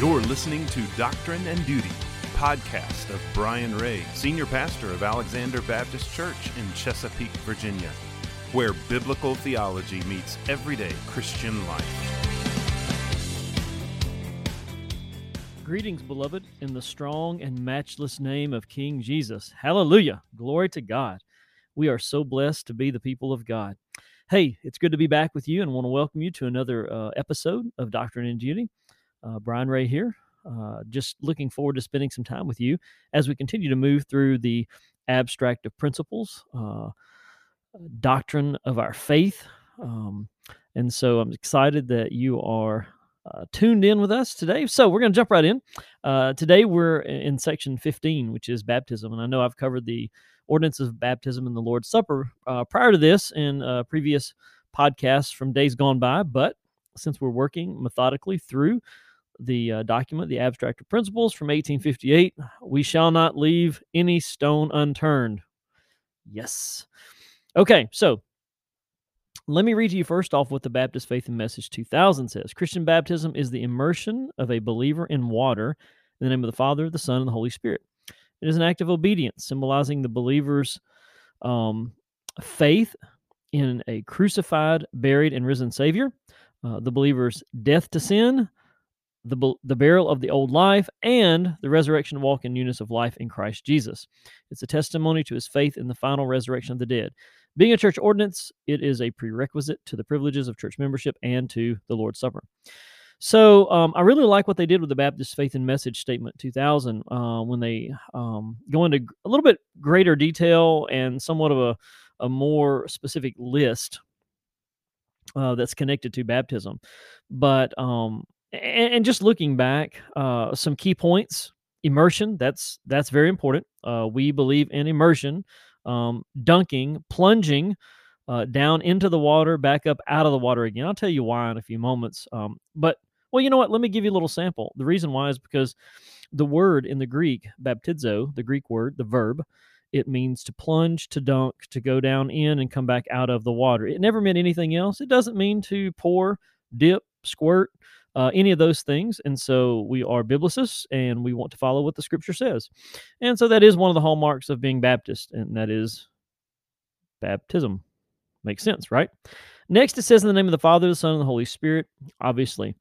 You're listening to Doctrine and Duty, podcast of Brian Ray, senior pastor of Alexander Baptist Church in Chesapeake, Virginia, where biblical theology meets everyday Christian life. Greetings, beloved, in the strong and matchless name of King Jesus. Hallelujah. Glory to God. We are so blessed to be the people of God. Hey, it's good to be back with you and want to welcome you to another uh, episode of Doctrine and Duty. Uh, Brian Ray here. Uh, just looking forward to spending some time with you as we continue to move through the abstract of principles, uh, doctrine of our faith. Um, and so I'm excited that you are uh, tuned in with us today. So we're going to jump right in. Uh, today we're in section 15, which is baptism. And I know I've covered the ordinance of baptism and the Lord's Supper uh, prior to this in uh, previous podcasts from days gone by. But since we're working methodically through the uh, document, the Abstract of Principles from 1858, we shall not leave any stone unturned. Yes. Okay, so let me read to you first off what the Baptist Faith and Message 2000 says. Christian baptism is the immersion of a believer in water in the name of the Father, the Son, and the Holy Spirit. It is an act of obedience, symbolizing the believer's um, faith in a crucified, buried, and risen Savior, uh, the believer's death to sin, the, the burial of the old life, and the resurrection walk in newness of life in Christ Jesus. It's a testimony to his faith in the final resurrection of the dead. Being a church ordinance, it is a prerequisite to the privileges of church membership and to the Lord's Supper. So um, I really like what they did with the Baptist Faith and Message Statement 2000 uh, when they um, go into a little bit greater detail and somewhat of a, a more specific list uh, that's connected to baptism. But um, and, and just looking back, uh, some key points: immersion. That's that's very important. Uh, we believe in immersion, um, dunking, plunging. Uh, down into the water, back up out of the water again. I'll tell you why in a few moments. Um, but well, you know what? Let me give you a little sample. The reason why is because the word in the Greek, baptizo, the Greek word, the verb, it means to plunge, to dunk, to go down in and come back out of the water. It never meant anything else. It doesn't mean to pour, dip, squirt uh, any of those things. And so we are biblicists and we want to follow what the scripture says. And so that is one of the hallmarks of being Baptist, and that is baptism. Makes sense, right? Next, it says in the name of the Father, the Son, and the Holy Spirit. Obviously,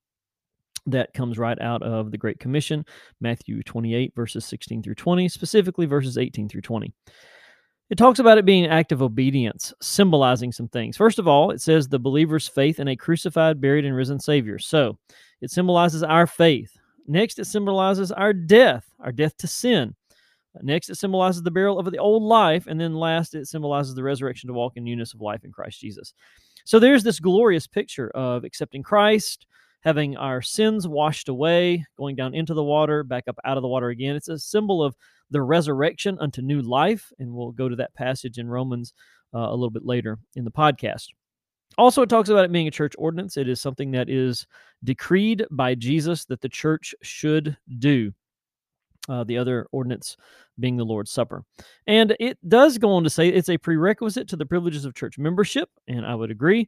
that comes right out of the Great Commission, Matthew 28, verses 16 through 20, specifically verses 18 through 20. It talks about it being an act of obedience, symbolizing some things. First of all, it says the believer's faith in a crucified, buried, and risen Savior. So it symbolizes our faith. Next, it symbolizes our death, our death to sin. Next, it symbolizes the burial of the old life. And then last, it symbolizes the resurrection to walk in newness of life in Christ Jesus. So there's this glorious picture of accepting Christ, having our sins washed away, going down into the water, back up out of the water again. It's a symbol of the resurrection unto new life. And we'll go to that passage in Romans uh, a little bit later in the podcast. Also, it talks about it being a church ordinance. It is something that is decreed by Jesus that the church should do. Uh, the other ordinance being the Lord's Supper. And it does go on to say it's a prerequisite to the privileges of church membership. And I would agree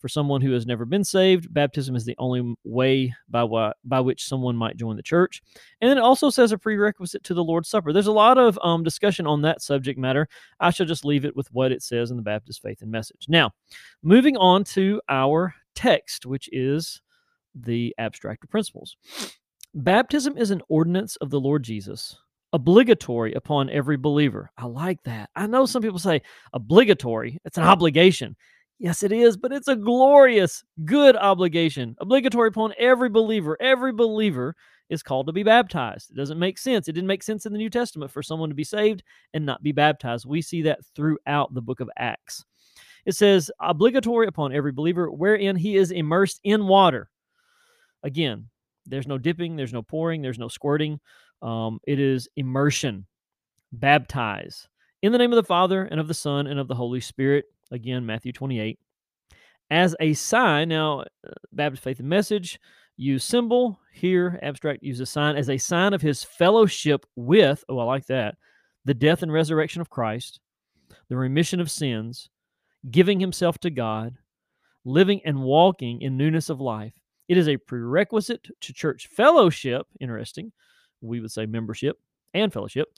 for someone who has never been saved, baptism is the only way by by which someone might join the church. And then it also says a prerequisite to the Lord's Supper. There's a lot of um, discussion on that subject matter. I shall just leave it with what it says in the Baptist Faith and Message. Now, moving on to our text, which is the abstract of principles. Baptism is an ordinance of the Lord Jesus, obligatory upon every believer. I like that. I know some people say obligatory, it's an obligation. Yes, it is, but it's a glorious, good obligation, obligatory upon every believer. Every believer is called to be baptized. It doesn't make sense. It didn't make sense in the New Testament for someone to be saved and not be baptized. We see that throughout the book of Acts. It says, obligatory upon every believer, wherein he is immersed in water. Again, there's no dipping, there's no pouring, there's no squirting. Um, it is immersion, baptize. In the name of the Father, and of the Son, and of the Holy Spirit. Again, Matthew 28. As a sign, now, uh, Baptist Faith and Message use symbol. Here, abstract uses sign as a sign of his fellowship with, oh, I like that, the death and resurrection of Christ, the remission of sins, giving himself to God, living and walking in newness of life. It is a prerequisite to church fellowship, interesting, we would say membership and fellowship,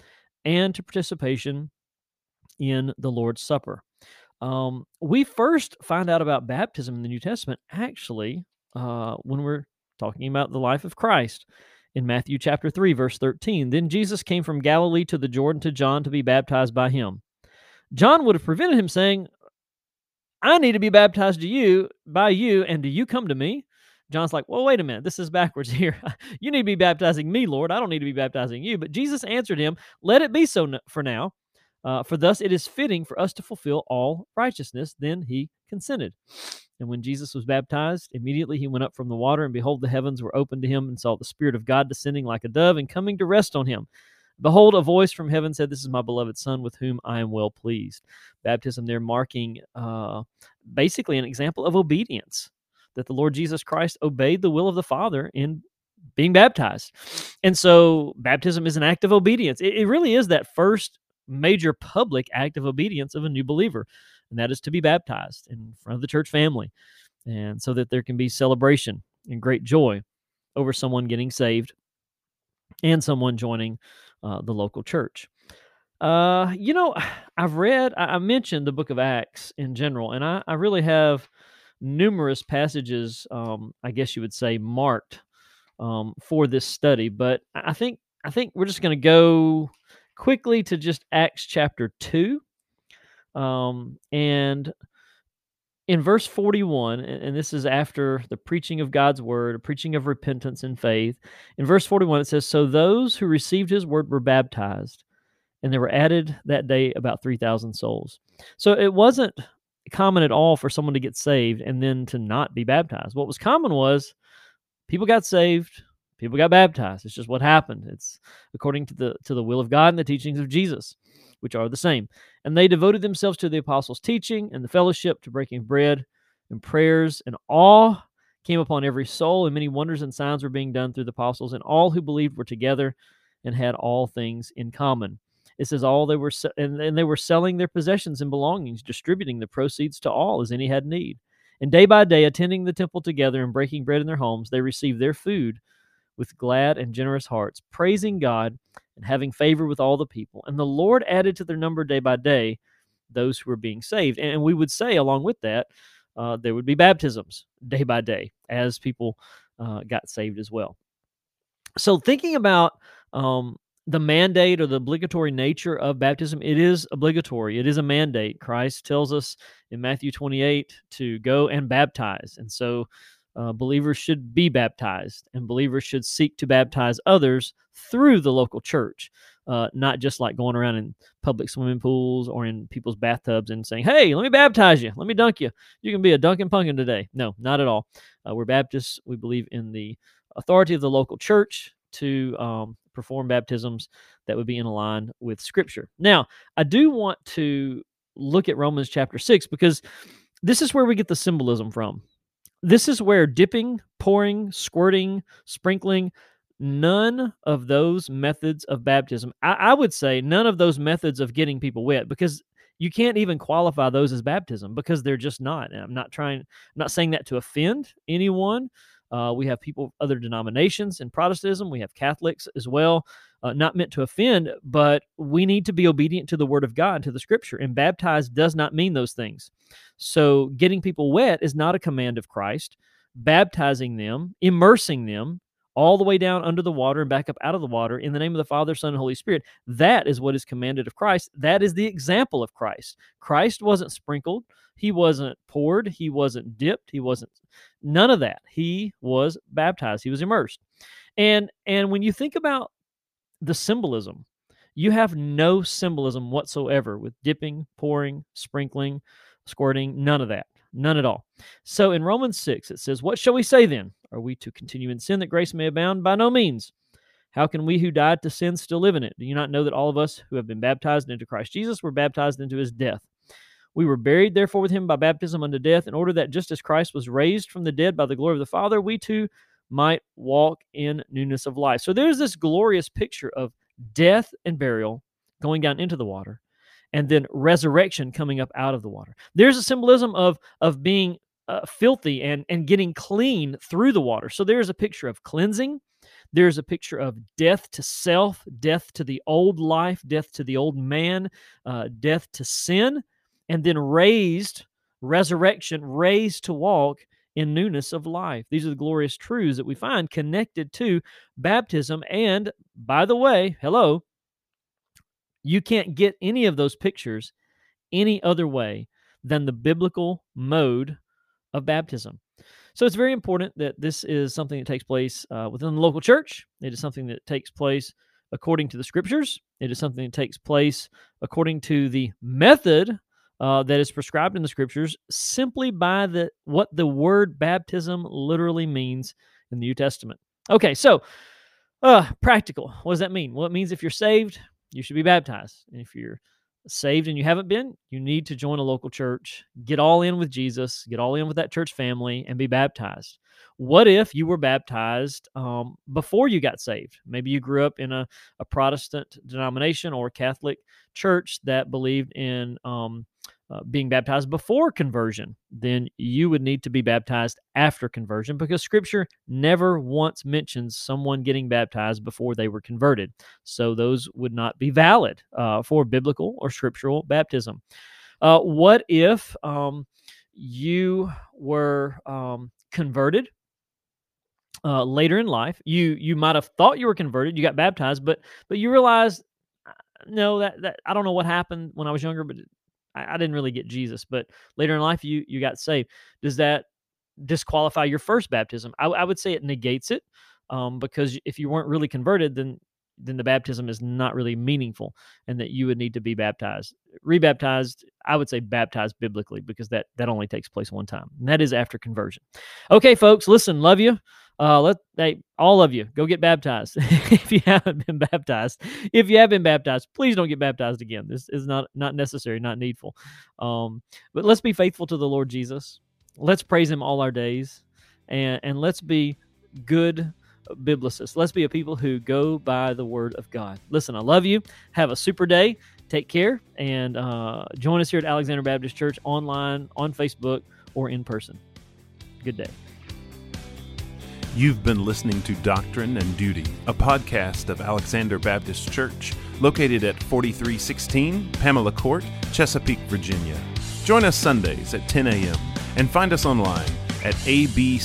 and to participation in the Lord's Supper. Um, we first find out about baptism in the New Testament actually uh, when we're talking about the life of Christ in Matthew chapter 3, verse 13. Then Jesus came from Galilee to the Jordan to John to be baptized by him. John would have prevented him saying, I need to be baptized to you by you, and do you come to me? John's like, well, wait a minute. This is backwards here. you need to be baptizing me, Lord. I don't need to be baptizing you. But Jesus answered him, Let it be so for now. Uh, for thus it is fitting for us to fulfill all righteousness. Then he consented. And when Jesus was baptized, immediately he went up from the water, and behold, the heavens were opened to him, and saw the Spirit of God descending like a dove and coming to rest on him. Behold, a voice from heaven said, This is my beloved Son, with whom I am well pleased. Baptism there marking uh, basically an example of obedience, that the Lord Jesus Christ obeyed the will of the Father in being baptized. And so baptism is an act of obedience. It, it really is that first major public act of obedience of a new believer, and that is to be baptized in front of the church family, and so that there can be celebration and great joy over someone getting saved and someone joining uh, the local church. Uh, you know, I've read, I, mentioned the book of Acts in general, and I, I really have numerous passages, um, I guess you would say, marked um, for this study. But I think I think we're just going to go quickly to just Acts chapter 2. Um, and in verse 41, and this is after the preaching of God's word, a preaching of repentance and faith. In verse 41, it says, So those who received his word were baptized, and there were added that day about 3,000 souls. So it wasn't common at all for someone to get saved and then to not be baptized. What was common was people got saved, people got baptized. It's just what happened. It's according to the to the will of God and the teachings of Jesus, which are the same. And they devoted themselves to the apostles' teaching and the fellowship, to breaking bread and prayers, and awe came upon every soul, and many wonders and signs were being done through the apostles, and all who believed were together and had all things in common. It says all they were and, and they were selling their possessions and belongings, distributing the proceeds to all as any had need. And day by day, attending the temple together and breaking bread in their homes, they received their food with glad and generous hearts, praising God and having favor with all the people. And the Lord added to their number day by day those who were being saved. And we would say, along with that, uh, there would be baptisms day by day as people uh, got saved as well. So, thinking about um, the mandate or the obligatory nature of baptism, it is obligatory. It is a mandate. Christ tells us in Matthew 28 to go and baptize. And so, uh, believers should be baptized, and believers should seek to baptize others through the local church, uh, not just like going around in public swimming pools or in people's bathtubs and saying, "Hey, let me baptize you, let me dunk you. You can be a dunking pumpkin today." No, not at all. Uh, we're Baptists. We believe in the authority of the local church to um, perform baptisms that would be in line with Scripture. Now, I do want to look at Romans chapter six because this is where we get the symbolism from this is where dipping, pouring, squirting, sprinkling, none of those methods of baptism, I, I, would say none of those methods of getting people wet because you can't even qualify those as baptism because they're just not. And I'm not trying, I'm not saying that to offend anyone. Uh, we have people of other denominations in Protestantism. We have Catholics as well. Uh, not meant to offend, but we need to be obedient to the Word of God, to the Scripture. And baptized does not mean those things. So getting people wet is not a command of Christ. Baptizing them, immersing them, all the way down under the water and back up out of the water in the name of the Father, Son, and Holy Spirit. That is what is commanded of Christ. That is the example of Christ. Christ wasn't sprinkled, he wasn't poured, he wasn't dipped, he wasn't none of that. He was baptized, he was immersed. And and when you think about the symbolism, you have no symbolism whatsoever with dipping, pouring, sprinkling, squirting, none of that. None at all. So in Romans 6, it says, What shall we say then? Are we to continue in sin that grace may abound? By no means. How can we who died to sin still live in it? Do you not know that all of us who have been baptized into Christ Jesus were baptized into his death? We were buried, therefore, with him by baptism unto death, in order that just as Christ was raised from the dead by the glory of the Father, we too might walk in newness of life. So there's this glorious picture of death and burial going down into the water, and then resurrection coming up out of the water. There's a symbolism of of being uh, filthy and and getting clean through the water. So there's a picture of cleansing. There's a picture of death to self, death to the old life, death to the old man, uh, death to sin, and then raised, resurrection, raised to walk in newness of life. These are the glorious truths that we find connected to baptism. And by the way, hello, you can't get any of those pictures any other way than the biblical mode of baptism. So it's very important that this is something that takes place uh, within the local church. It is something that takes place according to the scriptures. It is something that takes place according to the method uh, that is prescribed in the scriptures, simply by the what the word baptism literally means in the New Testament. Okay, so uh, practical. What does that mean? Well, it means if you're saved, you should be baptized. And if you're saved and you haven't been, you need to join a local church, get all in with Jesus, get all in with that church family, and be baptized. What if you were baptized um, before you got saved? Maybe you grew up in a, a Protestant denomination or a Catholic church that believed in um, uh, being baptized before conversion, then you would need to be baptized after conversion because scripture never once mentions someone getting baptized before they were converted. So those would not be valid uh, for biblical or scriptural baptism. Uh, what if um, you were um, converted uh, later in life. You you might have thought you were converted, you got baptized, but but you realized uh, no that that I don't know what happened when I was younger, but I, I didn't really get Jesus, but later in life you you got saved. Does that disqualify your first baptism? I, I would say it negates it um, because if you weren't really converted, then then the baptism is not really meaningful and that you would need to be baptized rebaptized i would say baptized biblically because that that only takes place one time and that is after conversion okay folks listen love you uh let hey, all of you go get baptized if you haven't been baptized if you have been baptized please don't get baptized again this is not not necessary not needful um but let's be faithful to the lord jesus let's praise him all our days and and let's be good biblicists. Let's be a people who go by the word of God. Listen, I love you. Have a super day. Take care and uh, join us here at Alexander Baptist Church online, on Facebook, or in person. Good day. You've been listening to Doctrine and Duty, a podcast of Alexander Baptist Church, located at 4316 Pamela Court, Chesapeake, Virginia. Join us Sundays at 10 a.m. and find us online at abch.org.